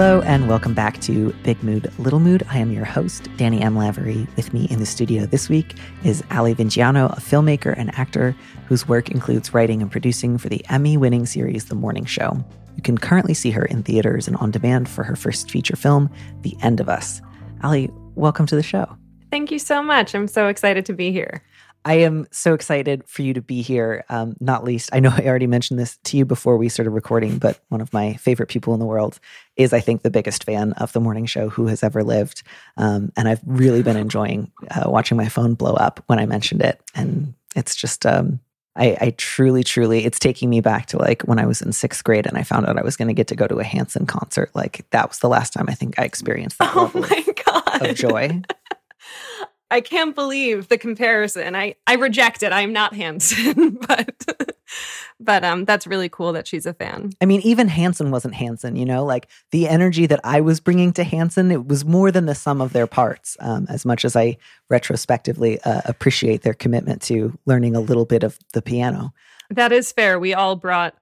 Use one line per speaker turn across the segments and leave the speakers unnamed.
Hello and welcome back to Big Mood, Little Mood. I am your host, Danny M. Lavery. With me in the studio this week is Ali Vingiano, a filmmaker and actor whose work includes writing and producing for the Emmy winning series The Morning Show. You can currently see her in theaters and on demand for her first feature film, The End of Us. Ali, welcome to the show.
Thank you so much. I'm so excited to be here.
I am so excited for you to be here. Um, not least, I know I already mentioned this to you before we started recording, but one of my favorite people in the world is, I think, the biggest fan of the morning show who has ever lived. Um, and I've really been enjoying uh, watching my phone blow up when I mentioned it. And it's just, um, I, I, truly, truly, it's taking me back to like when I was in sixth grade and I found out I was going to get to go to a Hanson concert. Like that was the last time I think I experienced that
oh my God.
of joy.
I can't believe the comparison. I I reject it. I'm not Hanson, but but um that's really cool that she's a fan.
I mean, even Hanson wasn't Hanson, you know, like the energy that I was bringing to Hanson, it was more than the sum of their parts. Um, as much as I retrospectively uh, appreciate their commitment to learning a little bit of the piano.
That is fair. We all brought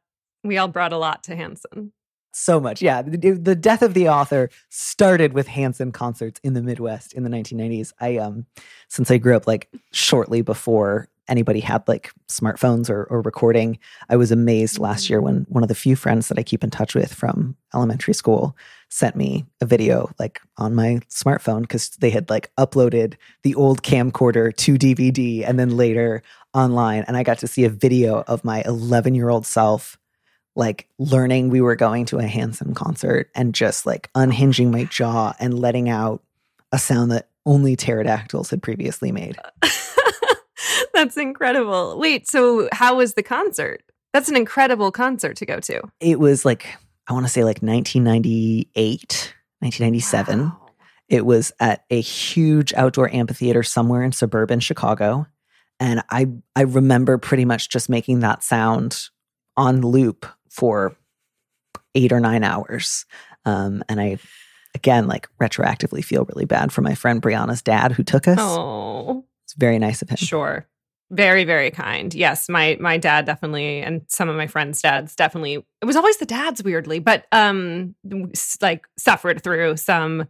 we all brought a lot to Hanson
so much. Yeah, the, the, death of the author started with Hanson concerts in the Midwest in the 1990s. I um since I grew up like shortly before anybody had like smartphones or, or recording, I was amazed last year when one of the few friends that I keep in touch with from elementary school sent me a video like on my smartphone because they had like uploaded the old camcorder to DVD and then later online, and I got to see a video of my 11 year old self like learning we were going to a Hanson concert and just like unhinging my jaw and letting out a sound that only pterodactyls had previously made.
That's incredible. Wait, so how was the concert? That's an incredible concert to go to.
It was like, I want to say like 1998, 1997. Wow. It was at a huge outdoor amphitheater somewhere in suburban Chicago. And I I remember pretty much just making that sound on loop for eight or nine hours. Um, and I, again, like retroactively feel really bad for my friend Brianna's dad who took us.
Oh,
it's very nice of him.
Sure. Very, very kind. Yes, my my dad definitely, and some of my friends' dads definitely. It was always the dads, weirdly, but um, like suffered through some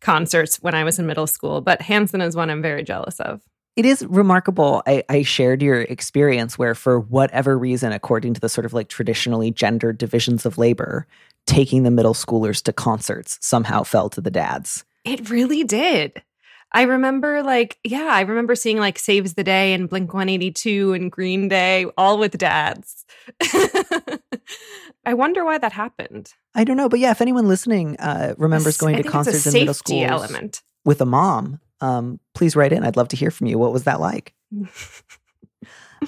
concerts when I was in middle school. But Hanson is one I'm very jealous of.
It is remarkable. I, I, shared your experience where, for whatever reason, according to the sort of like traditionally gendered divisions of labor, taking the middle schoolers to concerts somehow fell to the dads.
It really did. I remember, like, yeah, I remember seeing like Saves the Day and Blink 182 and Green Day, all with dads. I wonder why that happened.
I don't know. But yeah, if anyone listening uh, remembers going to concerts in middle school
element.
with a mom, um, please write in. I'd love to hear from you. What was that like?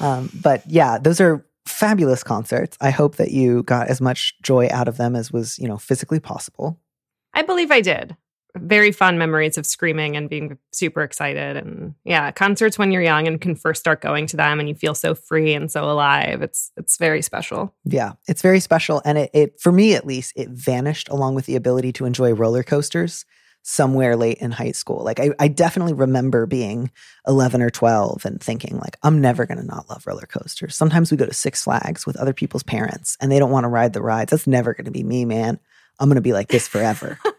um, but yeah, those are fabulous concerts. I hope that you got as much joy out of them as was, you know, physically possible.
I believe I did. Very fun memories of screaming and being super excited. And yeah, concerts when you're young and can first start going to them and you feel so free and so alive. It's it's very special.
Yeah, it's very special. And it, it for me at least, it vanished along with the ability to enjoy roller coasters somewhere late in high school. Like I, I definitely remember being 11 or 12 and thinking like, I'm never going to not love roller coasters. Sometimes we go to Six Flags with other people's parents and they don't want to ride the rides. That's never going to be me, man. I'm going to be like this forever.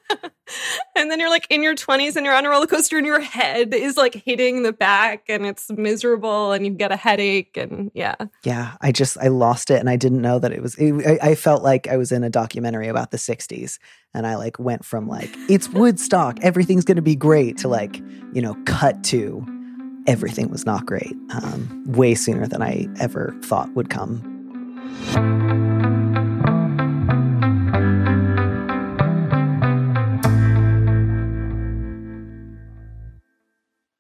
and then you're like in your 20s and you're on a roller coaster and your head is like hitting the back and it's miserable and you get a headache and yeah.
Yeah i just i lost it and i didn't know that it was it, I, I felt like i was in a documentary about the 60s and i like went from like it's woodstock everything's gonna be great to like you know cut to everything was not great um, way sooner than i ever thought would come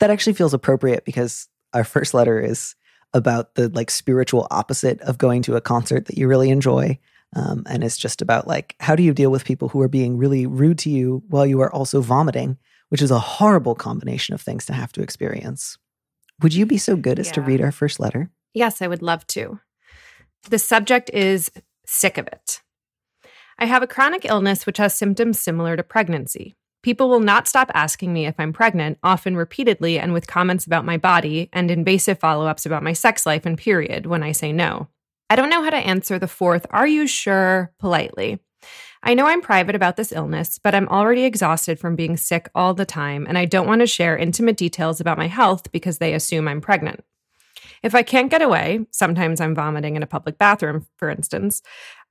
That actually feels appropriate because our first letter is about the like spiritual opposite of going to a concert that you really enjoy. Um, and it's just about like how do you deal with people who are being really rude to you while you are also vomiting, which is a horrible combination of things to have to experience. Would you be so good as yeah. to read our first letter?
Yes, I would love to. The subject is sick of it. I have a chronic illness which has symptoms similar to pregnancy. People will not stop asking me if I'm pregnant, often repeatedly and with comments about my body and invasive follow ups about my sex life and period when I say no. I don't know how to answer the fourth, are you sure, politely. I know I'm private about this illness, but I'm already exhausted from being sick all the time, and I don't want to share intimate details about my health because they assume I'm pregnant. If I can't get away, sometimes I'm vomiting in a public bathroom, for instance,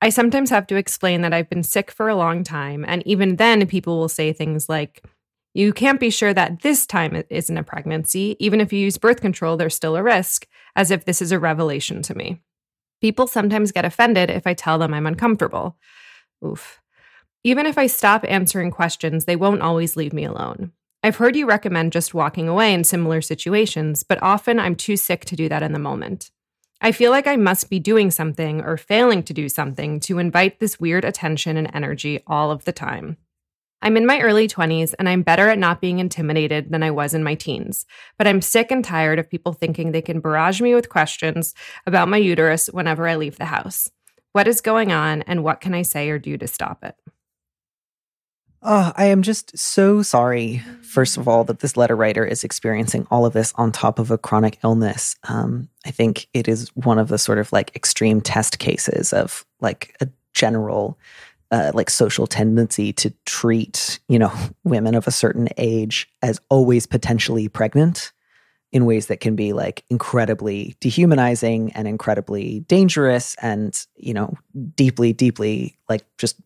I sometimes have to explain that I've been sick for a long time. And even then, people will say things like, you can't be sure that this time it isn't a pregnancy. Even if you use birth control, there's still a risk, as if this is a revelation to me. People sometimes get offended if I tell them I'm uncomfortable. Oof. Even if I stop answering questions, they won't always leave me alone. I've heard you recommend just walking away in similar situations, but often I'm too sick to do that in the moment. I feel like I must be doing something or failing to do something to invite this weird attention and energy all of the time. I'm in my early 20s and I'm better at not being intimidated than I was in my teens, but I'm sick and tired of people thinking they can barrage me with questions about my uterus whenever I leave the house. What is going on and what can I say or do to stop it?
Oh, I am just so sorry, first of all, that this letter writer is experiencing all of this on top of a chronic illness. Um, I think it is one of the sort of like extreme test cases of like a general, uh, like social tendency to treat, you know, women of a certain age as always potentially pregnant in ways that can be like incredibly dehumanizing and incredibly dangerous and, you know, deeply, deeply like just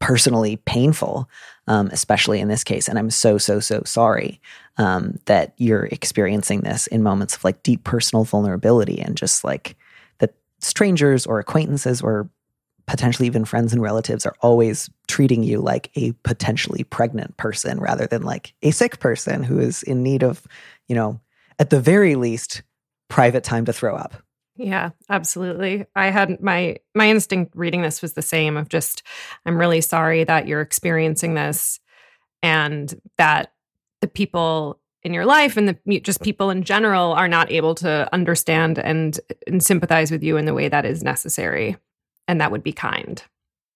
personally painful, um, especially in this case. And I'm so, so, so sorry um, that you're experiencing this in moments of like deep personal vulnerability and just like that strangers or acquaintances or potentially even friends and relatives are always treating you like a potentially pregnant person rather than like a sick person who is in need of, you know, at the very least, private time to throw up.
Yeah, absolutely. I had my my instinct reading this was the same of just I'm really sorry that you're experiencing this and that the people in your life and the just people in general are not able to understand and, and sympathize with you in the way that is necessary and that would be kind.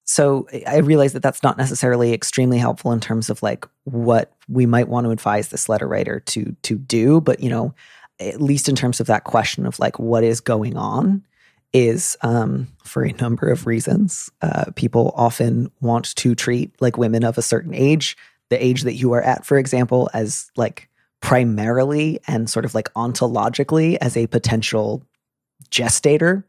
So I realize that that's not necessarily extremely helpful in terms of like what we might want to advise this letter writer to to do, but you know, at least in terms of that question of like what is going on, is um, for a number of reasons. Uh, people often want to treat like women of a certain age, the age that you are at, for example, as like primarily and sort of like ontologically as a potential gestator.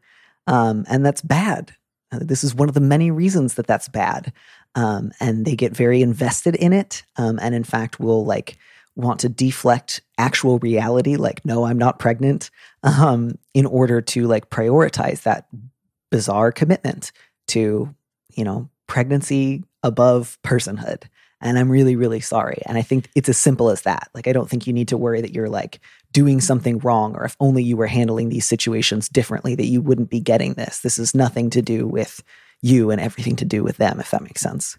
Um, and that's bad. Uh, this is one of the many reasons that that's bad. Um, and they get very invested in it. Um, and in fact, will like want to deflect actual reality, like, no, I'm not pregnant, um, in order to like prioritize that bizarre commitment to, you know, pregnancy above personhood. And I'm really, really sorry. And I think it's as simple as that. Like, I don't think you need to worry that you're like doing something wrong, or if only you were handling these situations differently, that you wouldn't be getting this. This is nothing to do with you and everything to do with them, if that makes sense.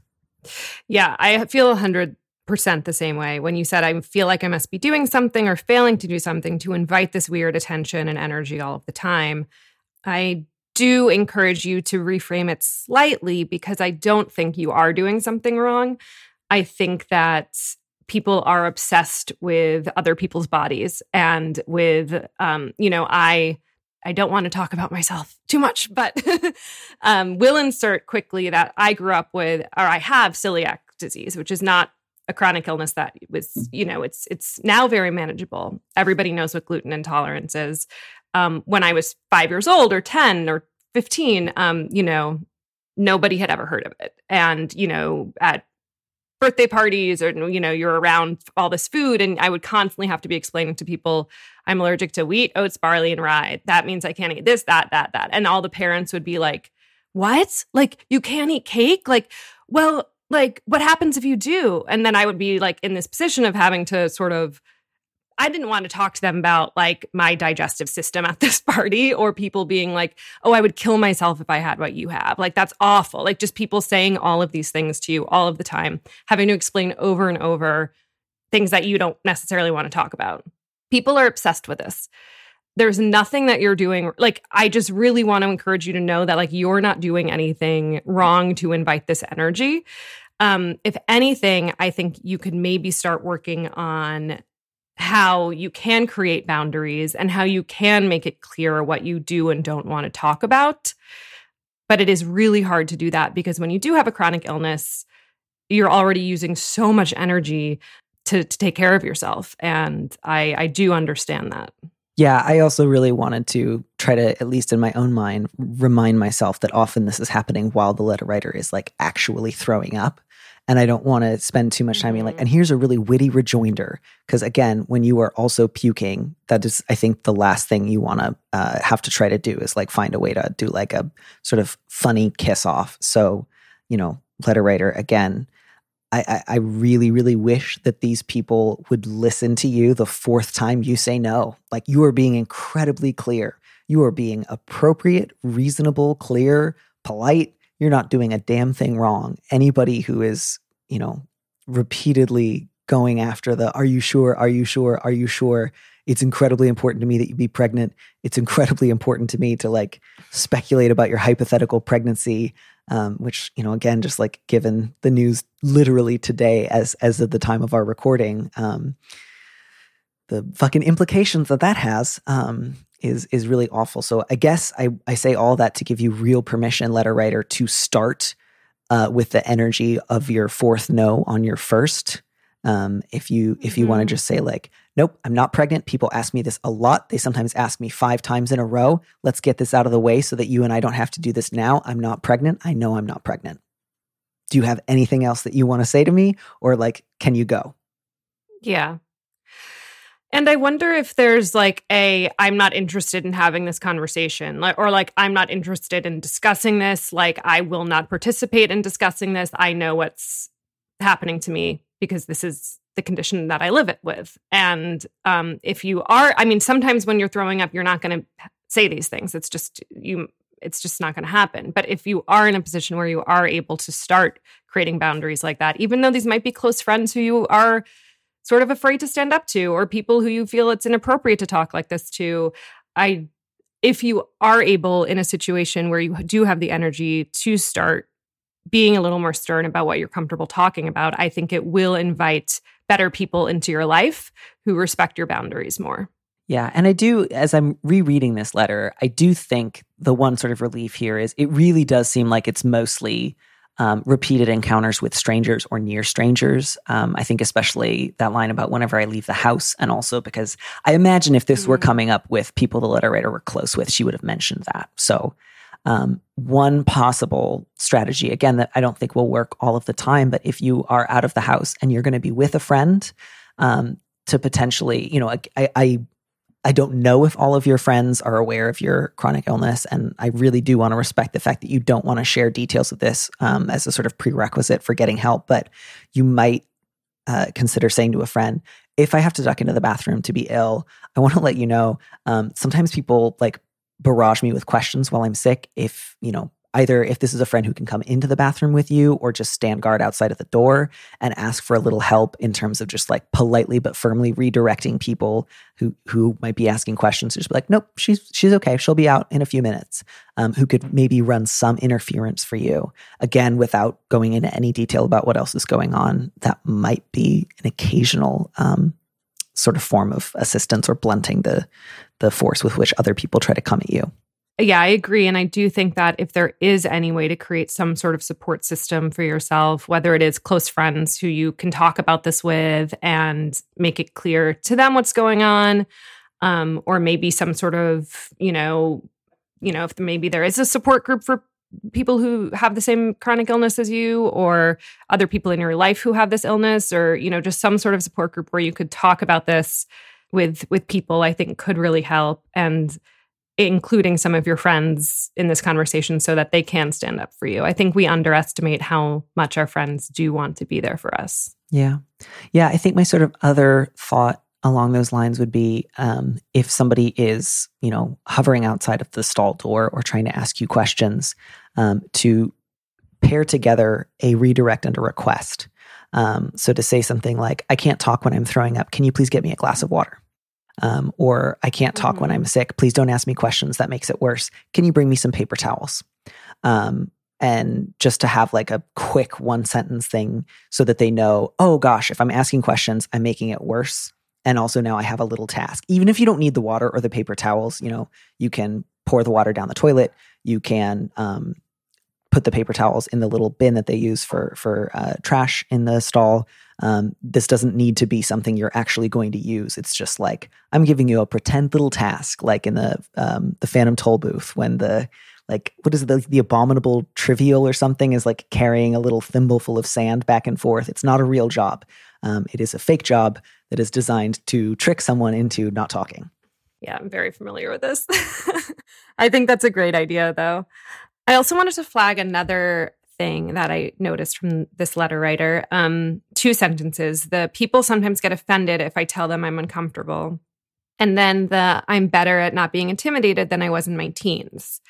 Yeah, I feel a hundred percent the same way. When you said I feel like I must be doing something or failing to do something to invite this weird attention and energy all of the time, I do encourage you to reframe it slightly because I don't think you are doing something wrong. I think that people are obsessed with other people's bodies and with um, you know, I I don't want to talk about myself too much, but um, will insert quickly that I grew up with, or I have celiac disease, which is not a chronic illness that was, you know, it's it's now very manageable. Everybody knows what gluten intolerance is. Um, when I was five years old, or ten, or fifteen, um, you know, nobody had ever heard of it, and you know, at birthday parties or you know you're around all this food and i would constantly have to be explaining to people i'm allergic to wheat oats barley and rye. That means i can't eat this that that that. And all the parents would be like what? Like you can't eat cake? Like well like what happens if you do and then i would be like in this position of having to sort of I didn't want to talk to them about like my digestive system at this party or people being like, oh, I would kill myself if I had what you have. Like, that's awful. Like, just people saying all of these things to you all of the time, having to explain over and over things that you don't necessarily want to talk about. People are obsessed with this. There's nothing that you're doing. Like, I just really want to encourage you to know that, like, you're not doing anything wrong to invite this energy. Um, if anything, I think you could maybe start working on how you can create boundaries and how you can make it clear what you do and don't want to talk about. But it is really hard to do that because when you do have a chronic illness, you're already using so much energy to, to take care of yourself. And I, I do understand that.
Yeah, I also really wanted to try to, at least in my own mind, remind myself that often this is happening while the letter writer is like actually throwing up and I don't want to spend too much time being like, mm-hmm. and here's a really witty rejoinder. Because again, when you are also puking, that is, I think, the last thing you want to uh, have to try to do is like find a way to do like a sort of funny kiss off. So, you know, letter writer, again, I, I, really, really wish that these people would listen to you the fourth time you say no. Like you are being incredibly clear. You are being appropriate, reasonable, clear, polite you're not doing a damn thing wrong. Anybody who is, you know, repeatedly going after the are you sure? Are you sure? Are you sure? It's incredibly important to me that you be pregnant. It's incredibly important to me to like speculate about your hypothetical pregnancy. Um, which you know, again, just like given the news literally today, as as of the time of our recording, um, the fucking implications that that has um, is is really awful. So I guess I I say all that to give you real permission, letter writer, to start uh, with the energy of your fourth no on your first. Um, if you if you mm-hmm. want to just say like, nope, I'm not pregnant. People ask me this a lot. They sometimes ask me five times in a row. Let's get this out of the way so that you and I don't have to do this now. I'm not pregnant. I know I'm not pregnant. Do you have anything else that you want to say to me, or like, can you go?
Yeah, and I wonder if there's like a I'm not interested in having this conversation or like I'm not interested in discussing this, like I will not participate in discussing this. I know what's happening to me because this is the condition that I live it with. And um if you are I mean sometimes when you're throwing up you're not going to say these things. It's just you it's just not going to happen. But if you are in a position where you are able to start creating boundaries like that, even though these might be close friends who you are sort of afraid to stand up to or people who you feel it's inappropriate to talk like this to. I if you are able in a situation where you do have the energy to start being a little more stern about what you're comfortable talking about, I think it will invite better people into your life who respect your boundaries more.
Yeah. And I do, as I'm rereading this letter, I do think the one sort of relief here is it really does seem like it's mostly um, repeated encounters with strangers or near strangers. Um, I think especially that line about whenever I leave the house, and also because I imagine if this mm-hmm. were coming up with people the letter writer were close with, she would have mentioned that. So Um, one possible strategy, again, that I don't think will work all of the time, but if you are out of the house and you're going to be with a friend, um, to potentially, you know, I, I I don't know if all of your friends are aware of your chronic illness, and I really do want to respect the fact that you don't want to share details of this um, as a sort of prerequisite for getting help. But you might uh, consider saying to a friend, "If I have to duck into the bathroom to be ill, I want to let you know." Um, sometimes people like barrage me with questions while I'm sick. If you know either if this is a friend who can come into the bathroom with you or just stand guard outside of the door and ask for a little help in terms of just like politely but firmly redirecting people who who might be asking questions just be like nope she's she's okay she'll be out in a few minutes um, who could maybe run some interference for you again without going into any detail about what else is going on that might be an occasional um, sort of form of assistance or blunting the the force with which other people try to come at you
yeah, I agree. And I do think that if there is any way to create some sort of support system for yourself, whether it is close friends who you can talk about this with and make it clear to them what's going on, um, or maybe some sort of, you know, you know, if maybe there is a support group for people who have the same chronic illness as you or other people in your life who have this illness or you know just some sort of support group where you could talk about this with with people i think could really help and including some of your friends in this conversation so that they can stand up for you. I think we underestimate how much our friends do want to be there for us.
Yeah. Yeah. I think my sort of other thought along those lines would be um, if somebody is, you know, hovering outside of the stall door or trying to ask you questions, um, to pair together a redirect and a request. Um, so to say something like, I can't talk when I'm throwing up. Can you please get me a glass of water? Um, or I can't talk mm-hmm. when I'm sick. Please don't ask me questions. That makes it worse. Can you bring me some paper towels? Um, and just to have like a quick one sentence thing so that they know, oh gosh, if I'm asking questions, I'm making it worse. And also now I have a little task. Even if you don't need the water or the paper towels, you know, you can pour the water down the toilet. You can um, put the paper towels in the little bin that they use for for uh, trash in the stall. Um, this doesn't need to be something you're actually going to use. It's just like I'm giving you a pretend little task, like in the um, the Phantom Tollbooth when the like what is it, the, the abominable trivial or something is like carrying a little thimble full of sand back and forth. It's not a real job. Um, it is a fake job that is designed to trick someone into not talking.
Yeah, I'm very familiar with this. I think that's a great idea, though. I also wanted to flag another thing that I noticed from this letter writer. Um, two sentences. The people sometimes get offended if I tell them I'm uncomfortable. And then the I'm better at not being intimidated than I was in my teens.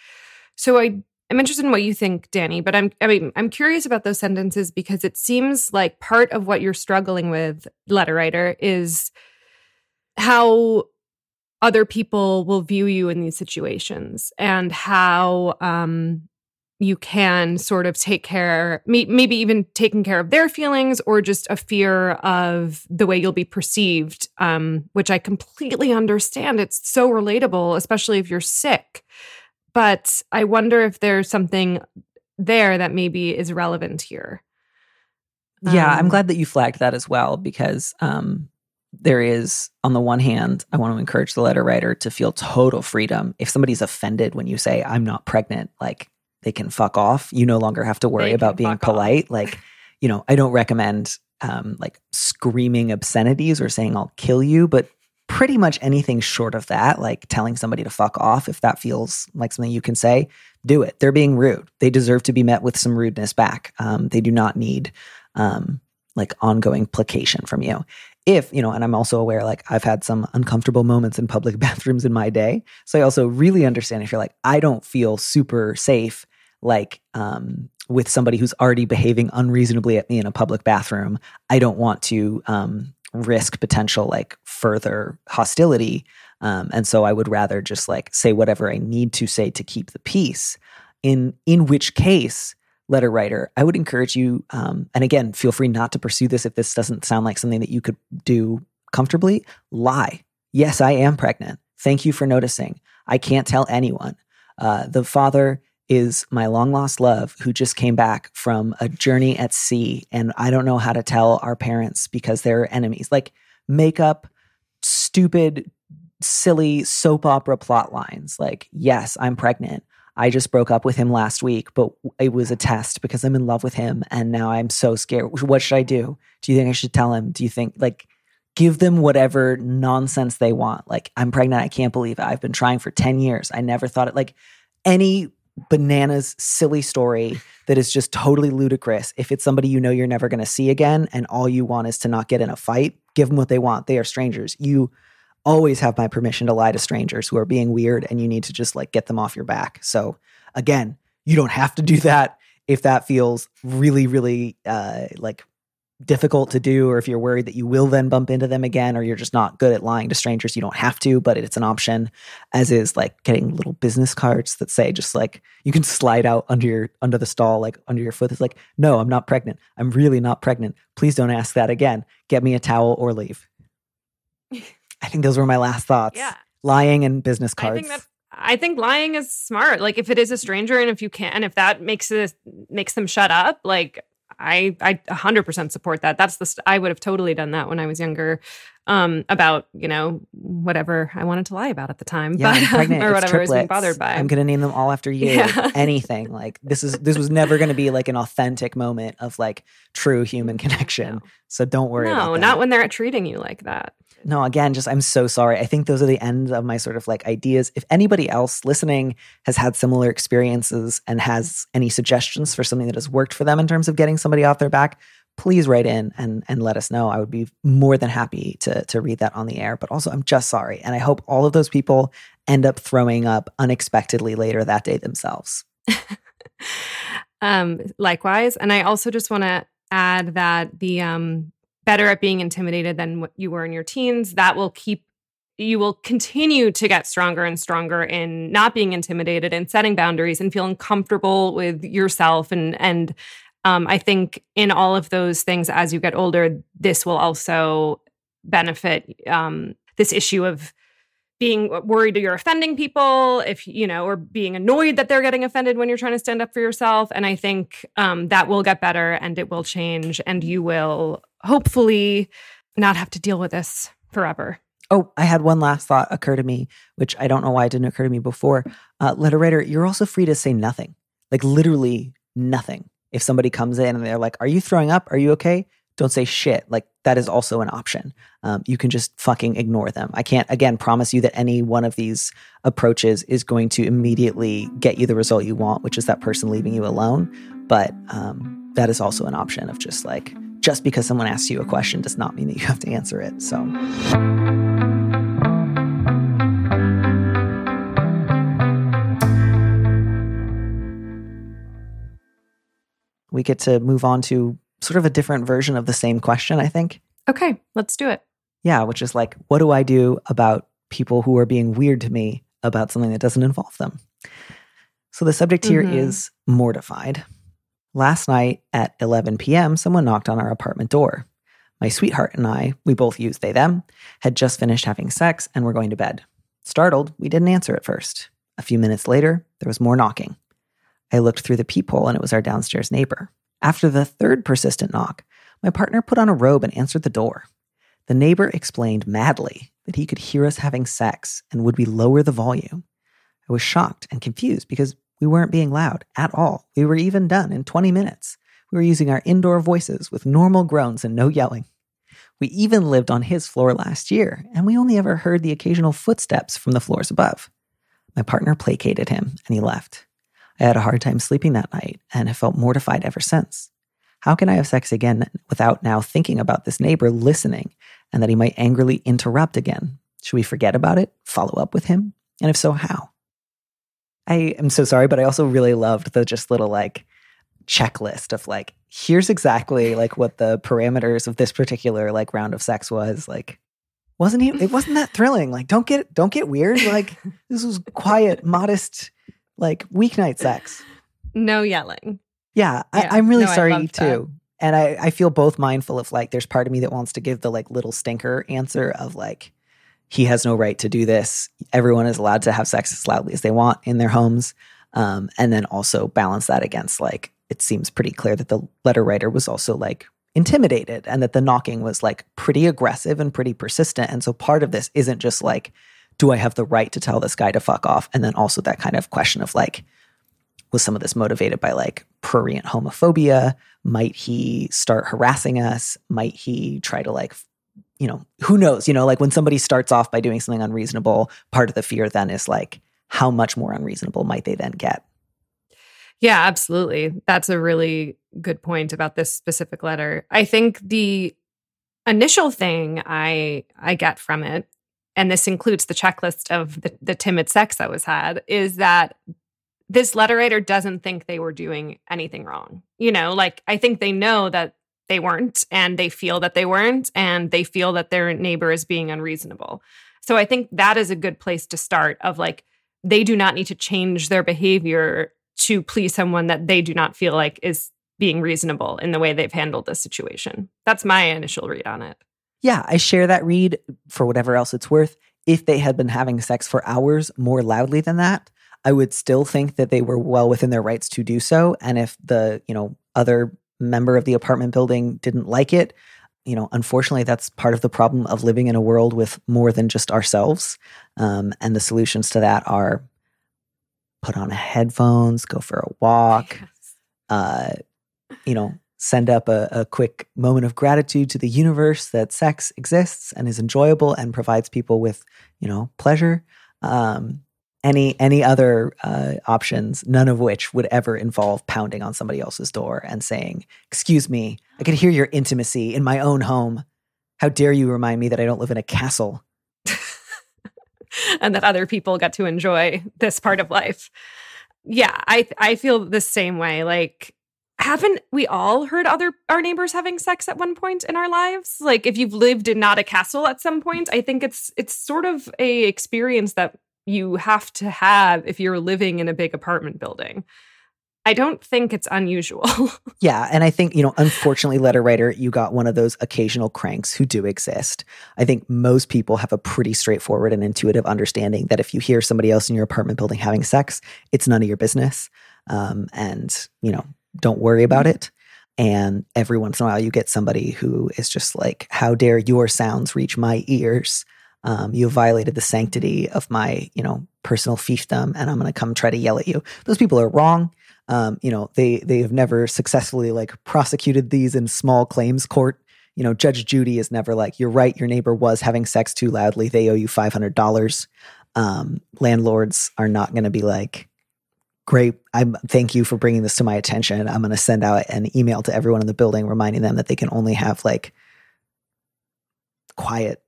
So I I'm interested in what you think, Danny, but I'm I mean I'm curious about those sentences because it seems like part of what you're struggling with, letter writer, is how other people will view you in these situations and how um you can sort of take care, maybe even taking care of their feelings or just a fear of the way you'll be perceived, um, which I completely understand. It's so relatable, especially if you're sick. But I wonder if there's something there that maybe is relevant here.
Yeah, um, I'm glad that you flagged that as well because um, there is, on the one hand, I want to encourage the letter writer to feel total freedom. If somebody's offended when you say, I'm not pregnant, like they can fuck off. You no longer have to worry about being polite. Off. Like, you know, I don't recommend um, like screaming obscenities or saying I'll kill you, but pretty much anything short of that, like telling somebody to fuck off, if that feels like something you can say, do it. They're being rude. They deserve to be met with some rudeness back. Um, they do not need um, like ongoing placation from you. If, you know, and I'm also aware, like, I've had some uncomfortable moments in public bathrooms in my day. So I also really understand if you're like, I don't feel super safe like um, with somebody who's already behaving unreasonably at me in a public bathroom, I don't want to um, risk potential like further hostility. Um, and so I would rather just like say whatever I need to say to keep the peace. In in which case, letter writer, I would encourage you. Um, and again, feel free not to pursue this if this doesn't sound like something that you could do comfortably. Lie. Yes, I am pregnant. Thank you for noticing. I can't tell anyone. Uh, the father is my long lost love who just came back from a journey at sea. And I don't know how to tell our parents because they're enemies. Like, make up stupid, silly soap opera plot lines. Like, yes, I'm pregnant. I just broke up with him last week, but it was a test because I'm in love with him and now I'm so scared. What should I do? Do you think I should tell him? Do you think like give them whatever nonsense they want? Like I'm pregnant, I can't believe it. I've been trying for 10 years. I never thought it like any bananas silly story that is just totally ludicrous. If it's somebody you know you're never going to see again and all you want is to not get in a fight, give them what they want. They are strangers. You always have my permission to lie to strangers who are being weird and you need to just like get them off your back. So again, you don't have to do that if that feels really really uh like difficult to do or if you're worried that you will then bump into them again or you're just not good at lying to strangers you don't have to but it's an option as is like getting little business cards that say just like you can slide out under your under the stall like under your foot. It's like no i'm not pregnant. I'm really not pregnant. Please don't ask that again. Get me a towel or leave i think those were my last thoughts
Yeah.
lying and business cards
I think that I think lying is smart. Like if it is a stranger and if you can if that makes it makes them shut up, like I I 100% support that. That's the st- I would have totally done that when I was younger um about, you know, whatever I wanted to lie about at the time,
Yeah,
but
pregnant.
or whatever I was being bothered by.
I'm gonna name them all after you.
Yeah.
Anything like this is this was never gonna be like an authentic moment of like true human connection.
No.
So don't worry. about
no, not when they're treating you like that.
No, again, just I'm so sorry. I think those are the ends of my sort of like ideas. If anybody else listening has had similar experiences and has any suggestions for something that has worked for them in terms of getting somebody off their back, please write in and and let us know. I would be more than happy to to read that on the air. But also, I'm just sorry, and I hope all of those people end up throwing up unexpectedly later that day themselves.
um likewise and i also just want to add that the um better at being intimidated than what you were in your teens that will keep you will continue to get stronger and stronger in not being intimidated and setting boundaries and feeling comfortable with yourself and and um, i think in all of those things as you get older this will also benefit um, this issue of being worried that you're offending people if you know or being annoyed that they're getting offended when you're trying to stand up for yourself and i think um, that will get better and it will change and you will hopefully not have to deal with this forever
Oh, I had one last thought occur to me, which I don't know why it didn't occur to me before. Uh, letter writer, you're also free to say nothing, like literally nothing. If somebody comes in and they're like, "Are you throwing up? Are you okay?" Don't say shit. Like that is also an option. Um, you can just fucking ignore them. I can't again promise you that any one of these approaches is going to immediately get you the result you want, which is that person leaving you alone. But um, that is also an option of just like just because someone asks you a question does not mean that you have to answer it. So. We get to move on to sort of a different version of the same question, I think.
okay let's do it
Yeah, which is like, what do I do about people who are being weird to me about something that doesn't involve them? So the subject here is
Mhm.
mortified. Last night at 11 p.m., someone knocked on our apartment door. My sweetheart and I, we both use they them, had just finished having sex and were going to bed. Startled, we didn't answer at first. A few minutes later, there was more knocking. I looked through the peephole and it was our downstairs neighbor. After the third persistent knock, my partner put on a robe and answered the door. The neighbor explained madly that he could hear us having sex and would we lower the volume. I was shocked and confused because we weren't being loud at all. We were even done in 20 minutes. We were using our indoor voices with normal groans and no yelling. We even lived on his floor last year, and we only ever heard the occasional footsteps from the floors above. My partner placated him and he left. I had a hard time sleeping that night and have felt mortified ever since. How can I have sex again without now thinking about this neighbor listening and that he might angrily interrupt again? Should we forget about it? Follow up with him? And if so, how? I am so sorry, but I also really loved the just little like checklist of like, here's exactly like what the parameters of this particular like round of sex was. Like, wasn't he? It wasn't that thrilling. Like, don't get don't get weird. Like, this was quiet, modest, like weeknight sex.
no yelling
Yeah,
Yeah.
I, I'm really
No,
sorry too. And I, I feel both mindful of like, there's part of me that wants to give the like little stinker answer of like, he has no right to do this. Everyone is allowed to have sex as loudly as they want in their homes. Um, and then also balance that against like, it seems pretty clear that the letter writer was also like intimidated and that the knocking was like pretty aggressive and pretty persistent. And so part of this isn't just like, do I have the right to tell this guy to fuck off? And then also that kind of question of like, was some of this motivated by like prurient homophobia? Might he start harassing us? Might he try to like, you know, who knows? You know, like when somebody starts off by doing something unreasonable, part of the fear then is like, how much more unreasonable might they then get?
Yeah, absolutely. That's a really good point about this specific letter. I think the initial thing I I get from it, and this includes the checklist of the, the timid sex that was had, is that this letter writer doesn't think they were doing anything wrong. You know, like I think they know that they weren't and they feel that they weren't and they feel that their neighbor is being unreasonable. So I think that is a good place to start of like they do not need to change their behavior to please someone that they do not feel like is being reasonable in the way they've handled this situation. That's my initial read on it.
Yeah, I share that read for whatever else it's worth. If they had been having sex for hours more loudly than that, I would still think that they were well within their rights to do so. And if the, you know, other member of the apartment building didn't like it, you know, unfortunately, that's part of the problem of living in a world with more than just ourselves. Um, and the solutions to that are put on headphones, go for a walk, yes. uh, you know, send up a, a, quick moment of gratitude to the universe that sex exists and is enjoyable and provides people with, you know, pleasure. Um, any any other uh, options, none of which would ever involve pounding on somebody else's door and saying, "Excuse me, I could hear your intimacy in my own home. How dare you remind me that I don't live in a castle?"
and that other people get to enjoy this part of life. Yeah, I I feel the same way. Like haven't we all heard other our neighbors having sex at one point in our lives like if you've lived in not a castle at some point i think it's it's sort of a experience that you have to have if you're living in a big apartment building. I don't think it's unusual.
yeah. And I think, you know, unfortunately, letter writer, you got one of those occasional cranks who do exist. I think most people have a pretty straightforward and intuitive understanding that if you hear somebody else in your apartment building having sex, it's none of your business. Um, and, you know, don't worry about it. And every once in a while, you get somebody who is just like, how dare your sounds reach my ears? um, you violated the sanctity of my, you know, personal fiefdom, and I'm going to come try to yell at you. Those people are wrong. Um, you know, they they have never successfully like prosecuted these in small claims court. You know, Judge Judy is never like, you're right, your neighbor was having sex too loudly. They owe you five hundred dollars. Um, landlords are not going to be like, great. I'm thank you for bringing this to my attention. I'm going to send out an email to everyone in the building reminding them that they can only have like quiet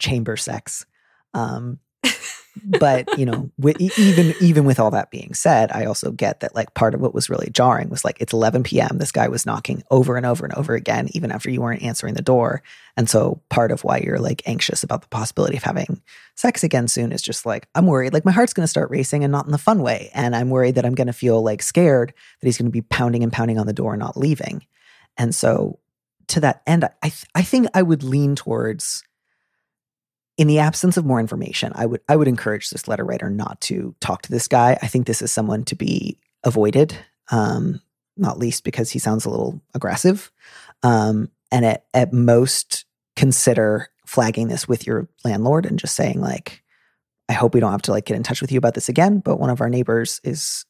chamber sex. Um, but you know, even even with all that being said, I also get that like part of what was really jarring was like it's 11 p.m. This guy was knocking over and over and over again, even after you weren't answering the door. And so part of why you're like anxious about the possibility of having sex again soon is just like I'm worried, like my heart's going to start racing and not in the fun way, and I'm worried that I'm going to feel like scared that he's going to be pounding and pounding on the door and not leaving. And so to that end, I th- I think I would lean towards in the absence of more information, I would I would encourage this letter writer not to talk to this guy. I think this is someone to be avoided, um, not least because he sounds a little aggressive. Um, and at, at most, consider flagging this with your landlord and just saying like, I hope we don't have to like get in touch with you about this again. But one of our neighbors is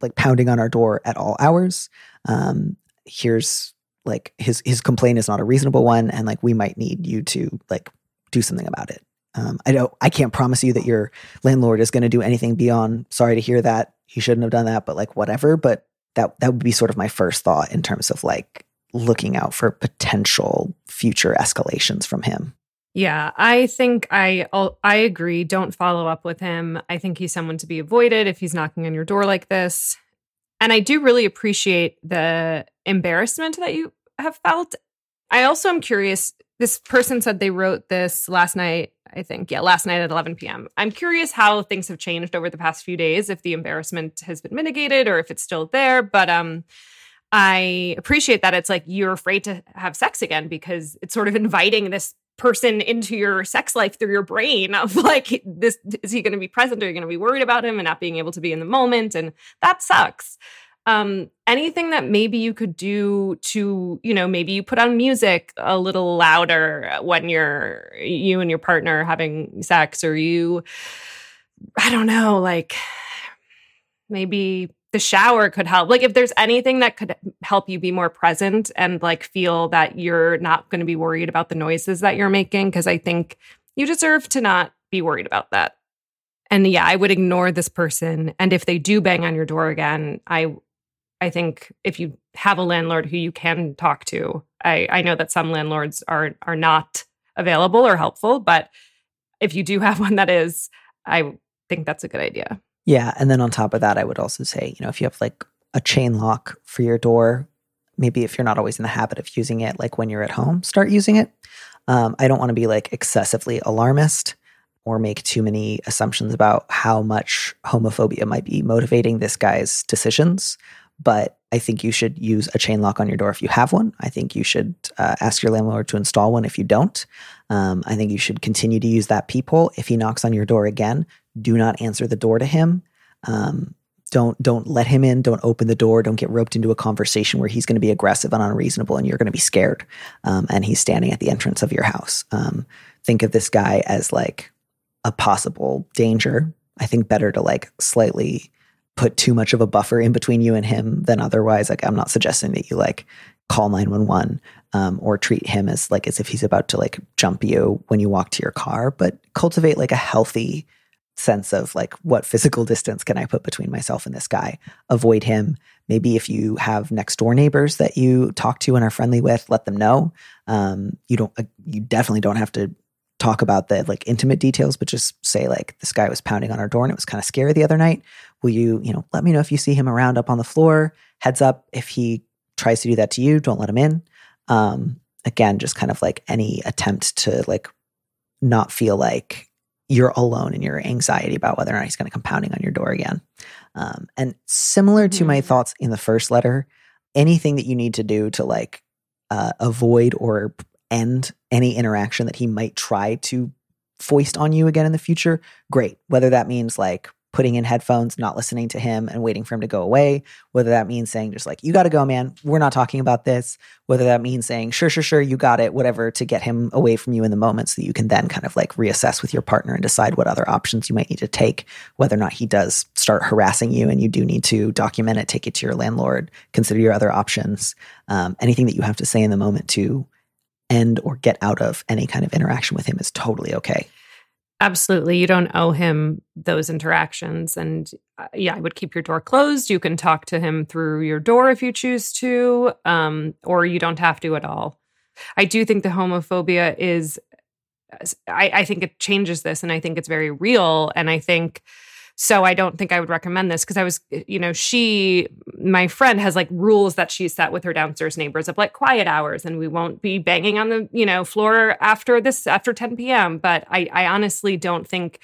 like pounding on our door at all hours. Um, here's like his his complaint is not a reasonable one, and like we might need you to like do something about it. Um, I don't. I can't promise you that your landlord is going to do anything beyond. Sorry to hear that. He shouldn't have done that, but like whatever. But that that would be sort of my first thought in terms of like looking out for potential future escalations from him.
Yeah, I think I I agree. Don't follow up with him. I think he's someone to be avoided if he's knocking on your door like this. And I do really appreciate the embarrassment that you have felt. I also am curious this person said they wrote this last night, I think. Yeah, last night at 11 p.m. I'm curious how things have changed over the past few days, if the embarrassment has been mitigated or if it's still there. But um, I appreciate that it's like you're afraid to have sex again because it's sort of inviting this person into your sex life through your brain of like this is he going to be present are you going to be worried about him and not being able to be in the moment and that sucks um, anything that maybe you could do to, you know, maybe you put on music a little louder when you're you and your partner having sex, or you, I don't know, like maybe the shower could help. Like if there's anything that could help you be more present and like feel that you're not going to be worried about the noises that you're making because I think you deserve to not be worried about that. And yeah, I would ignore this person and if they do bang on your door again, I I think if you have a landlord who you can talk to, I I know that some landlords are are not available or helpful, but if you do have one that is, I think that's a good idea.
Yeah. And then on top of that, I would also say, you know, if you have like a chain lock for your door, maybe if you're not always in the habit of using it, like when you're at home, start using it. Um, I don't want to be like excessively alarmist or make too many assumptions about how much homophobia might be motivating this guy's decisions. But I think you should use a chain lock on your door if you have one. I think you should uh, ask your landlord to install one if you don't. Um, I think you should continue to use that peephole. If he knocks on your door again, do not answer the door to him. Um, don't don't let him in. Don't open the door. Don't get roped into a conversation where he's going to be aggressive and unreasonable, and you're going to be scared. Um, and he's standing at the entrance of your house. Um, think of this guy as like a possible danger. I think better to like slightly put too much of a buffer in between you and him than otherwise. Like I'm not suggesting that you like call 911 um, or treat him as like as if he's about to like jump you when you walk to your car, but cultivate like a healthy sense of like what physical distance can I put between myself and this guy? Avoid him. Maybe if you have next door neighbors that you talk to and are friendly with, let them know. Um, you don't. Uh, you definitely don't have to talk about the like intimate details, but just say like this guy was pounding on our door and it was kind of scary the other night. Will you, you know, let me know if you see him around up on the floor? Heads up if he tries to do that to you, don't let him in. Um, again, just kind of like any attempt to like not feel like you're alone in your anxiety about whether or not he's going to come pounding on your door again. Um, and similar to my mm-hmm. thoughts in the first letter, anything that you need to do to like uh, avoid or end any interaction that he might try to foist on you again in the future, great. Whether that means like putting in headphones, not listening to him, and waiting for him to go away. Whether that means saying just like, you got to go, man, we're not talking about this. Whether that means saying, sure, sure, sure, you got it, whatever, to get him away from you in the moment so that you can then kind of like reassess with your partner and decide what other options you might need to take, whether or not he does start harassing you and you do need to document it, take it to your landlord, consider your other options. Um, anything that you have to say in the moment to end or get out of any kind of interaction with him is totally okay.
Absolutely. You don't owe him those interactions. And uh, yeah, I would keep your door closed. You can talk to him through your door if you choose to, um, or you don't have to at all. I do think the homophobia is, I, I think it changes this and I think it's very real. And I think so I don't think I would recommend this because I was, you know, she, my friend has like rules that she set with her downstairs neighbors of like quiet hours and we won't be banging on the, you know, floor after this, after 10 p.m. But I, I honestly don't think,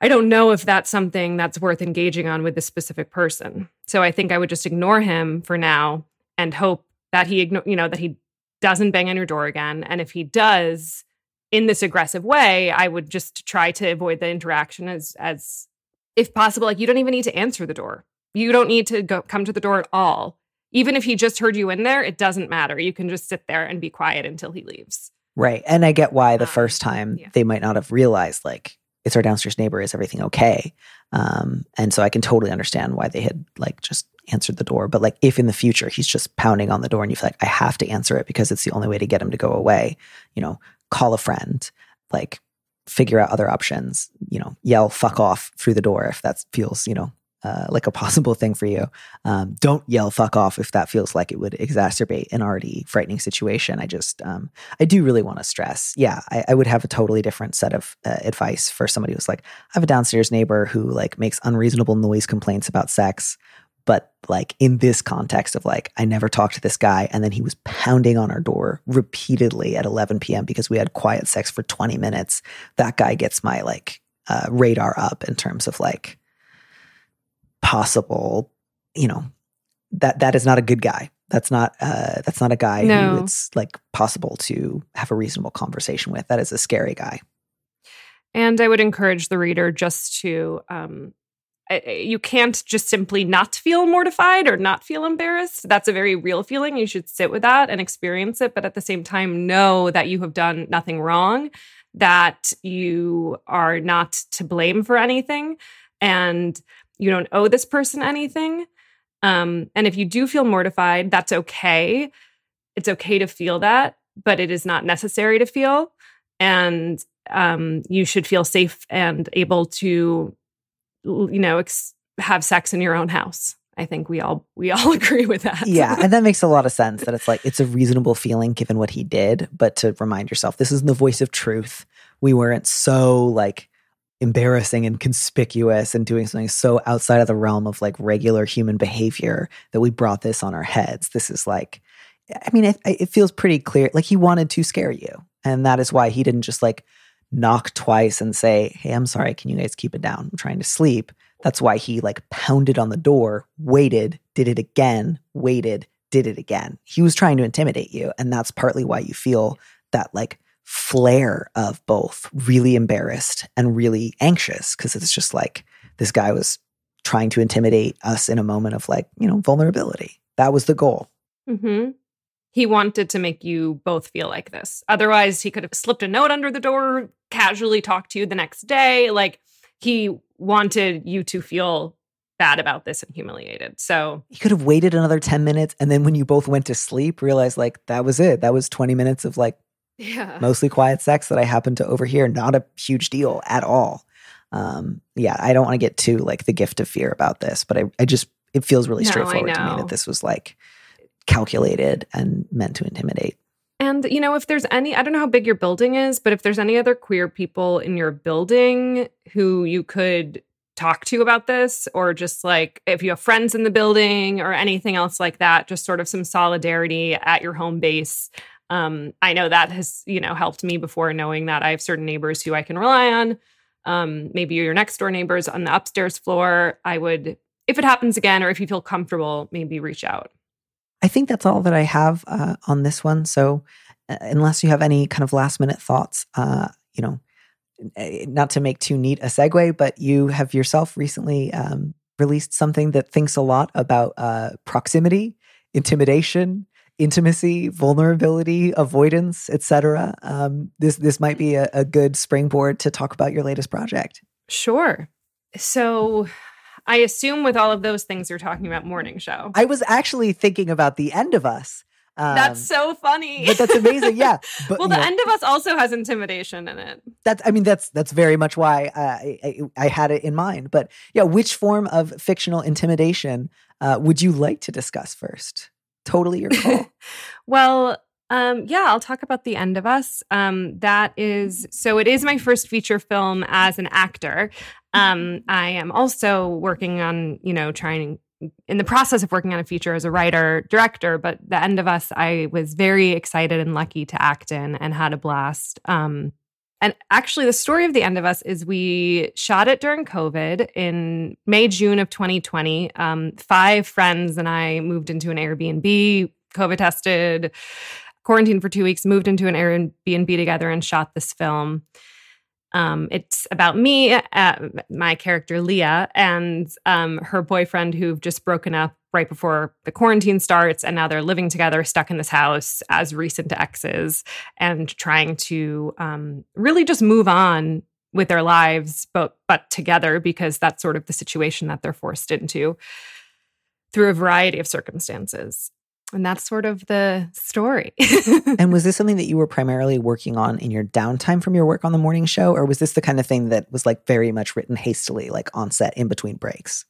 I don't know if that's something that's worth engaging on with this specific person. So I think I would just ignore him for now and hope that he, you know, that he doesn't bang on your door again. And if he does, in this aggressive way, I would just try to avoid the interaction as as if possible. Like you don't even need to answer the door. You don't need to go come to the door at all. Even if he just heard you in there, it doesn't matter. You can just sit there and be quiet until he leaves.
Right. And I get why the um, first time yeah. they might not have realized like it's our downstairs neighbor, is everything okay? Um, and so I can totally understand why they had like just answered the door. But like if in the future he's just pounding on the door and you feel like I have to answer it because it's the only way to get him to go away, you know, call a friend, like figure out other options, you know, yell fuck off through the door if that feels, you know, uh, like a possible thing for you. Um, don't yell fuck off if that feels like it would exacerbate an already frightening situation. I just, um, I do really want to stress. Yeah, I, I, would have a totally different set of uh, advice for somebody who's like, I have a downstairs neighbor who like makes unreasonable noise complaints about sex but like in this context of like i never talked to this guy and then he was pounding on our door repeatedly at 11 p.m because we had quiet sex for 20 minutes that guy gets my like uh, radar up in terms of like possible you know that that is not a good guy. That's not uh that's not a guy no. who it's like possible to have a reasonable conversation with. That is a scary guy.
And i would encourage the reader just to um you can't just simply not feel mortified or not feel embarrassed. That's a very real feeling. You should sit with that and experience it, but at the same time, know that you have done nothing wrong, that you are not to blame for anything. And you don't owe this person anything. Um, and if you do feel mortified, that's okay. It's okay to feel that, but it is not necessary to feel. And um, you should feel safe and able to, you know, ex- have sex in your own house. I think we all we all agree with that.
yeah, and that makes a lot of sense. That it's like it's a reasonable feeling given what he did, but to remind yourself, this is the voice of truth. We weren't so like embarrassing and conspicuous and doing something so outside of the realm of like regular human behavior that we brought this on our heads. This is like, I mean, it, it feels pretty clear. Like he wanted to scare you, and that is why he didn't just like knock twice and say, "Hey, I'm sorry. Can you guys keep it down? I'm trying to sleep." That's why he like pounded on the door, waited, did it again, waited, did it again. He was trying to intimidate you. And that's partly why you feel that like flare of both really embarrassed and really anxious because it's just like this guy was trying to intimidate us in a moment of like, you know, vulnerability. That was the goal.
Mm-hmm. He wanted to make you both feel like this. Otherwise, he could have slipped a note under the door, casually talked to you the next day. Like, he wanted you to feel bad about this and humiliated. So
he could have waited another 10 minutes and then when you both went to sleep, realized like that was it. That was 20 minutes of like
yeah.
mostly quiet sex that I happened to overhear. Not a huge deal at all. Um, yeah, I don't want to get too like the gift of fear about this, but I, I just it feels really
No,
straightforward to me that this was like calculated and meant to intimidate.
And, you know, if there's any, I don't know how big your building is, but if there's any other queer people in your building who you could talk to about this, or just like if you have friends in the building or anything else like that, just sort of some solidarity at your home base. Um, I know that has, you know, helped me before knowing that I have certain neighbors who I can rely on. Um, maybe your next door neighbors on the upstairs floor. I would, if it happens again, or if you feel comfortable, maybe reach out.
I think that's all that I have uh, on this one. So, uh, unless you have any kind of last minute thoughts, uh, you know, eh, not to make too neat a segue, but you have yourself recently um, released something that thinks a lot about uh, proximity, intimidation, intimacy, vulnerability, avoidance, etc. Um, this this might be a, a good springboard to talk about your latest project.
Sure. So I assume with all of those things you're talking about morning show.
I was actually thinking about the end of us. Um,
that's so funny.
but that's amazing. Yeah. But,
well, the
know,
end of us also has intimidation in it.
that's i mean that's that's very much why uh, I, I i had it in mind but yeah which form of fictional intimidation uh, would you like to discuss first totally your call
Well, um, yeah, I'll talk about the end of us. Um, that is so. It is my first feature film as an actor. Um, I am also working on, you know, trying in the process of working on a feature as a writer director. But the end of us, I was very excited and lucky to act in and had a blast. Um, and actually, the story of the end of us is we shot it during COVID in May, June of 2020. Um, five friends and I moved into an Airbnb, COVID tested, quarantined for two weeks, moved into an Airbnb together and shot this film. Um, it's about me, uh, my character Leah, and um, her boyfriend who've just broken up right before the quarantine starts, and now they're living together, stuck in this house as recent exes, and trying to um, really just move on with their lives, but but together because that's sort of the situation that they're forced into through a variety of circumstances. And that's sort of the story.
and was this something that you were primarily working on in your downtime from your work on the morning show or was this the kind of thing that was like very much written hastily like on set in between breaks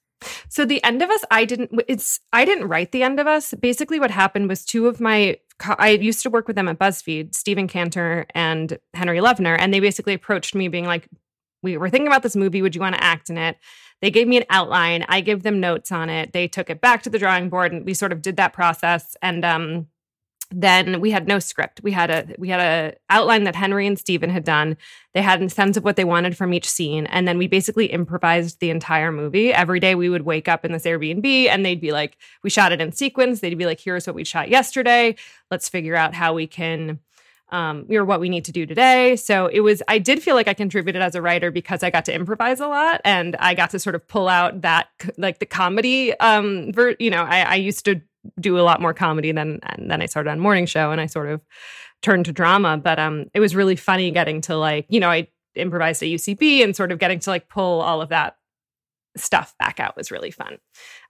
So the end of us, I didn't. It's I didn't write the end of us. Basically, what happened was two of my. I used to work with them at BuzzFeed, Steven Kanter and Henry Loevner, and they basically approached me, being like, "We were thinking about this movie. Would you want to act in it?" They gave me an outline. I gave them notes on it. They took it back to the drawing board, and we sort of did that process. And um, then we had no script. We had a we had a outline that Henry and Steven had done. They had a sense of what they wanted from each scene, and then we basically improvised the entire movie. Every day we would wake up in this Airbnb, and they'd be like, "We shot it in sequence." They'd be like, "Here's what we shot yesterday. Let's figure out how we can." Um, or what we need to do today. So it was, I did feel like I contributed as a writer because I got to improvise a lot and I got to sort of pull out that, like the comedy, um, ver- you know, I, I used to do a lot more comedy than and then I started on morning show and I sort of turned to drama. But um it was really funny getting to like, you know, I improvised at UCB and sort of getting to like pull all of that stuff back out was really fun.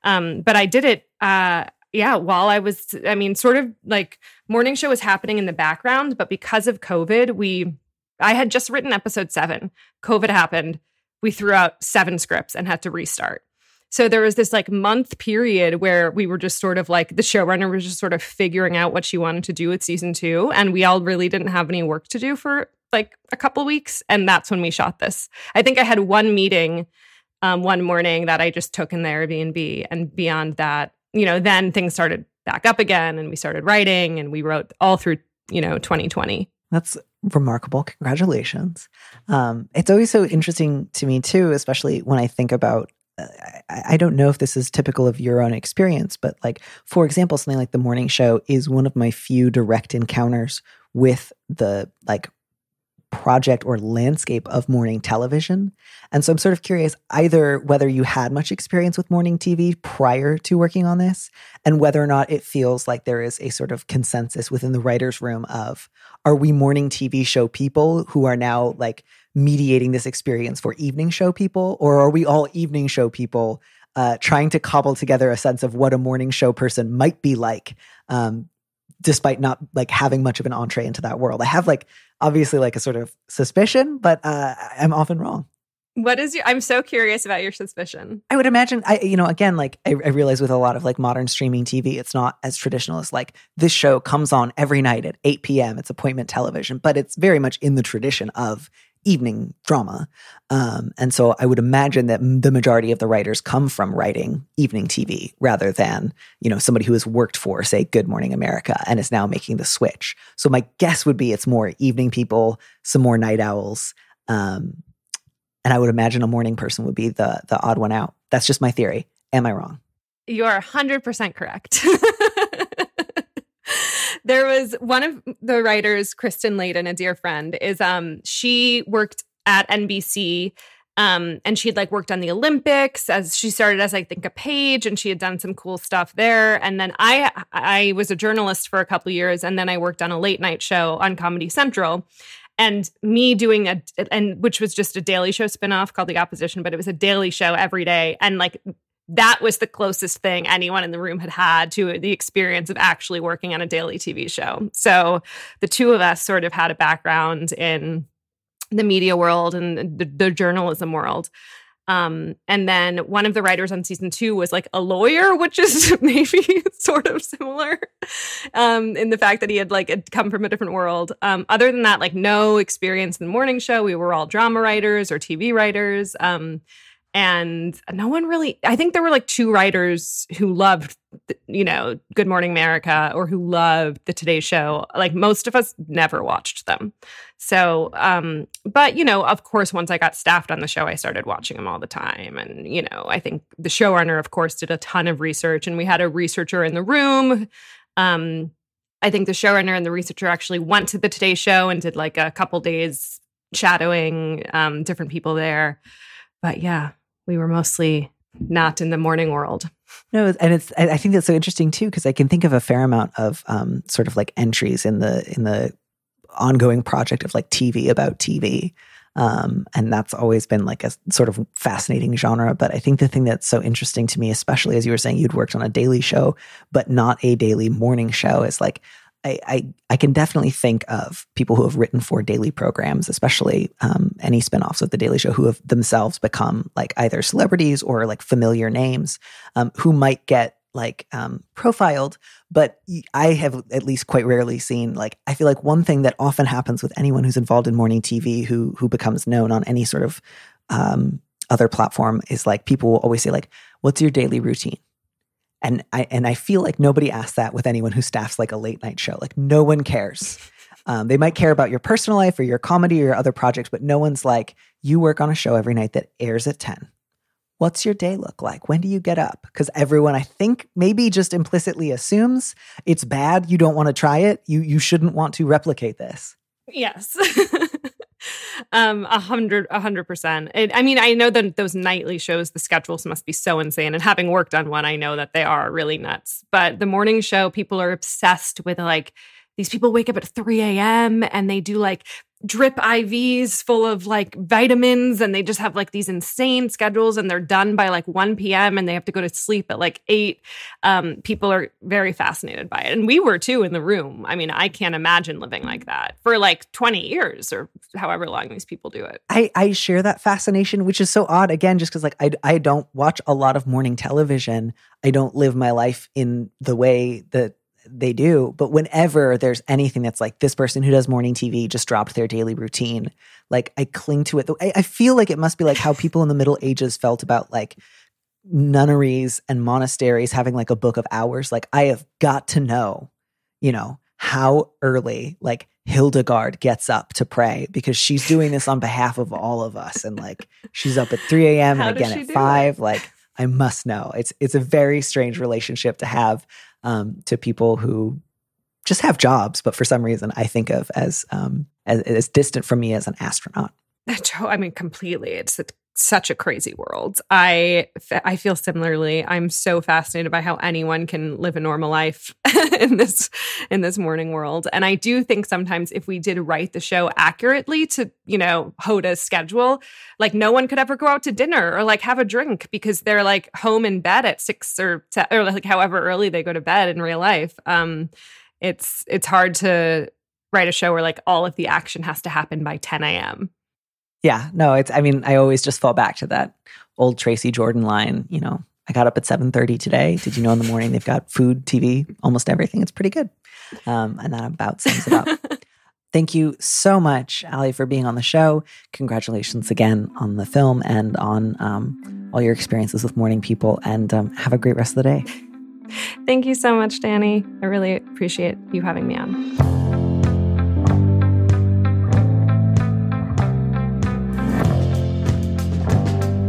Um, but I did it, uh, yeah, while I was, I mean, sort of like morning show was happening in the background, but because of COVID, we, I had just written episode seven. COVID happened. We threw out seven scripts and had to restart. So there was this like month period where we were just sort of like the showrunner was just sort of figuring out what she wanted to do with season two. And we all really didn't have any work to do for like a couple weeks. And that's when we shot this. I think I had one meeting um, one morning that I just took in the Airbnb. And beyond that, you know, then things started back up again and we started writing and we wrote all through, you know, 2020.
That's remarkable. Congratulations. Um, it's always so interesting to me, too, especially when I think about. Uh, don't know if this is typical of your own experience, but like, for example, something like the morning show is one of my few direct encounters with the like project or landscape of morning television. And so I'm sort of curious either whether you had much experience with morning TV prior to working on this, and whether or not it feels like there is a sort of consensus within the writer's room of are we morning TV show people who are now like mediating this experience for evening show people, or are we all evening show people? Uh, trying to cobble together a sense of what a morning show person might be like um, despite not like having much of an entree into that world. I have like obviously like a sort of suspicion, but uh, I'm often wrong.
What is your? I'm so curious about your suspicion.
I would imagine, I you know, again, like I, I, realize with a lot of like modern streaming TV, it's not as traditional as like this show comes on every night at 8 p.m. It's appointment television, but it's very much in the tradition of evening drama. Um, and so I would imagine that the majority of the writers come from writing evening TV rather than, you know, somebody who has worked for, say, Good Morning America and is now making the switch. So my guess would be it's more evening people, some more night owls. Um, and I would imagine a morning person would be the the odd one out. That's just my theory. Am I wrong?
You are 100% correct. there was one of the writers, Kristen Layton, a dear friend, is um she worked at NBC um, and she'd like worked on the Olympics as she started as I think a page, and she had done some cool stuff there. And then I I was a journalist for a couple years, and then I worked on a late night show on Comedy Central. And me doing a and which was just a daily show spinoff called The Opposition, but it was a daily show every day. And like that was the closest thing anyone in the room had had to the experience of actually working on a daily TV show. So the two of us sort of had a background in the media world and the, the journalism world. Um, and then one of the writers on season two was like a lawyer, which is maybe sort of similar um, in the fact that he had like come from a different world. Um, other than that, like no experience in the morning show. We were all drama writers or TV writers. And no one really i think there were like two writers who loved you know good morning america or who loved the today show. Like most of us never watched them. So um but you know of course once i got staffed on the show i started watching them all the time. And you know i think the showrunner of course did a ton of research and we had a researcher in the room. Um i think the showrunner and the researcher actually went to the today show and did like a couple days shadowing um different people there. But yeah we were mostly not in the morning world.
No, and it's I think that's so interesting too because I can think of a fair amount of um, sort of like entries in the in the ongoing project of like TV about TV. Um, and that's always been like a sort of fascinating genre. But I think the thing that's so interesting to me, especially as you were saying, you'd worked on a daily show, but not a daily morning show, is like I, I, I can definitely think of people who have written for daily programs, especially um, any spinoffs of the Daily Show, who have themselves become like either celebrities or like familiar names, um, who might get like um, profiled. But I have at least quite rarely seen like I feel like one thing that often happens with anyone who's involved in morning TV who who becomes known on any sort of um, other platform is like people will always say like, "What's your daily routine?" And I and I feel like nobody asks that with anyone who staffs like a late night show. Like no one cares. Um, they might care about your personal life or your comedy or your other projects, but no one's like, you work on a show every night that airs at 10. What's your day look like? When do you get up? Because everyone, I think, maybe just implicitly assumes it's bad. You don't want to try it. You you shouldn't want to replicate this.
Yes. um a hundred a hundred percent. I mean i know that those nightly shows the schedules must be so insane and having worked on one i know that they are really nuts. But the morning show people are obsessed with like these people wake up at 3 a.m and they do like drip IVs full of like vitamins and they just have like these insane schedules and they're done by like 1 p.m. and they have to go to sleep at like 8. Um, people are very fascinated by it. And we were too in the room. I mean, I can't imagine living like that for like 20 years or however long these people do it.
I, I share that fascination, which is so odd. Again, just because like I, I don't watch a lot of morning television. I don't live my life in the way that they do. But whenever there's anything that's like this person who does morning TV just dropped their daily routine, like I cling to it. I, I feel like it must be like how people in the Middle Ages felt about like nunneries and monasteries having like a book of hours. Like I have got to know, you know, how early like Hildegard gets up to pray because she's doing this on behalf of all of us. And like she's up at 3 a.m. and again at five. It? Like I must know. It's it's a very strange relationship to have um, to people who just have jobs, but for some reason I think of as um, as, as distant from me as an astronaut.
Joe, I mean, completely. It's such a crazy world. I I feel similarly. I'm so fascinated by how anyone can live a normal life in this in this morning world. And I do think sometimes if we did write the show accurately to, you know, Hoda's schedule, like no one could ever go out to dinner or like have a drink because they're like home in bed at 6 or or like however early they go to bed in real life. Um it's it's hard to write a show where like all of the action has to happen by 10 a.m.
Yeah, no, it's I mean, I always just fall back to that old Tracy Jordan line, you know, I got up at 7:30 today. Did you know in the morning they've got food, TV, almost everything. It's pretty good. Um, and that about sums it up. Thank you so much, Ali, for being on the show. Congratulations again on the film and on um, all your experiences with morning people. And um, have a great rest of the day.
Thank you so much, Danny. I really appreciate you having me on.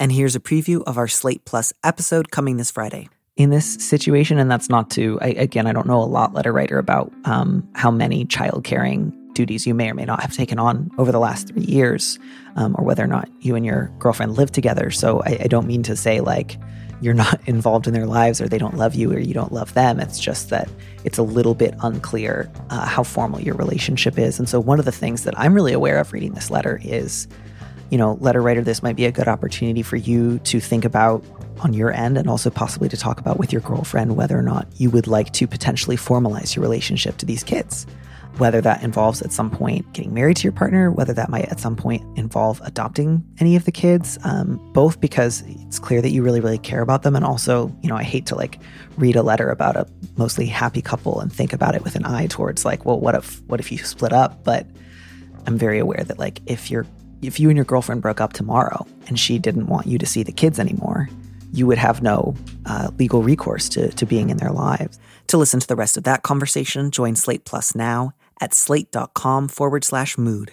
And here's a preview of our Slate Plus episode coming this Friday. In this situation, and that's not to, I, again, I don't know a lot, letter writer, about um, how many child caring duties you may or may not have taken on over the last three years, um, or whether or not you and your girlfriend live together. So I, I don't mean to say like you're not involved in their lives or they don't love you or you don't love them. It's just that it's a little bit unclear uh, how formal your relationship is. And so one of the things that I'm really aware of reading this letter is you know, letter writer, this might be a good opportunity for you to think about on your end and also possibly to talk about with your girlfriend whether or not you would like to potentially formalize your relationship to these kids. Whether that involves at some point getting married to your partner, whether that might at some point involve adopting any of the kids, um, both because it's clear that you really, really care about them. And also, you know, I hate to like read a letter about a mostly happy couple and think about it with an eye towards like, well, what if, what if you split up? But I'm very aware that like if you're if you and your girlfriend broke up tomorrow and she didn't want you to see the kids anymore, you would have no uh, legal recourse to, to being in their lives. To listen to the rest of that conversation, join Slate Plus now at slate.com forward slash mood.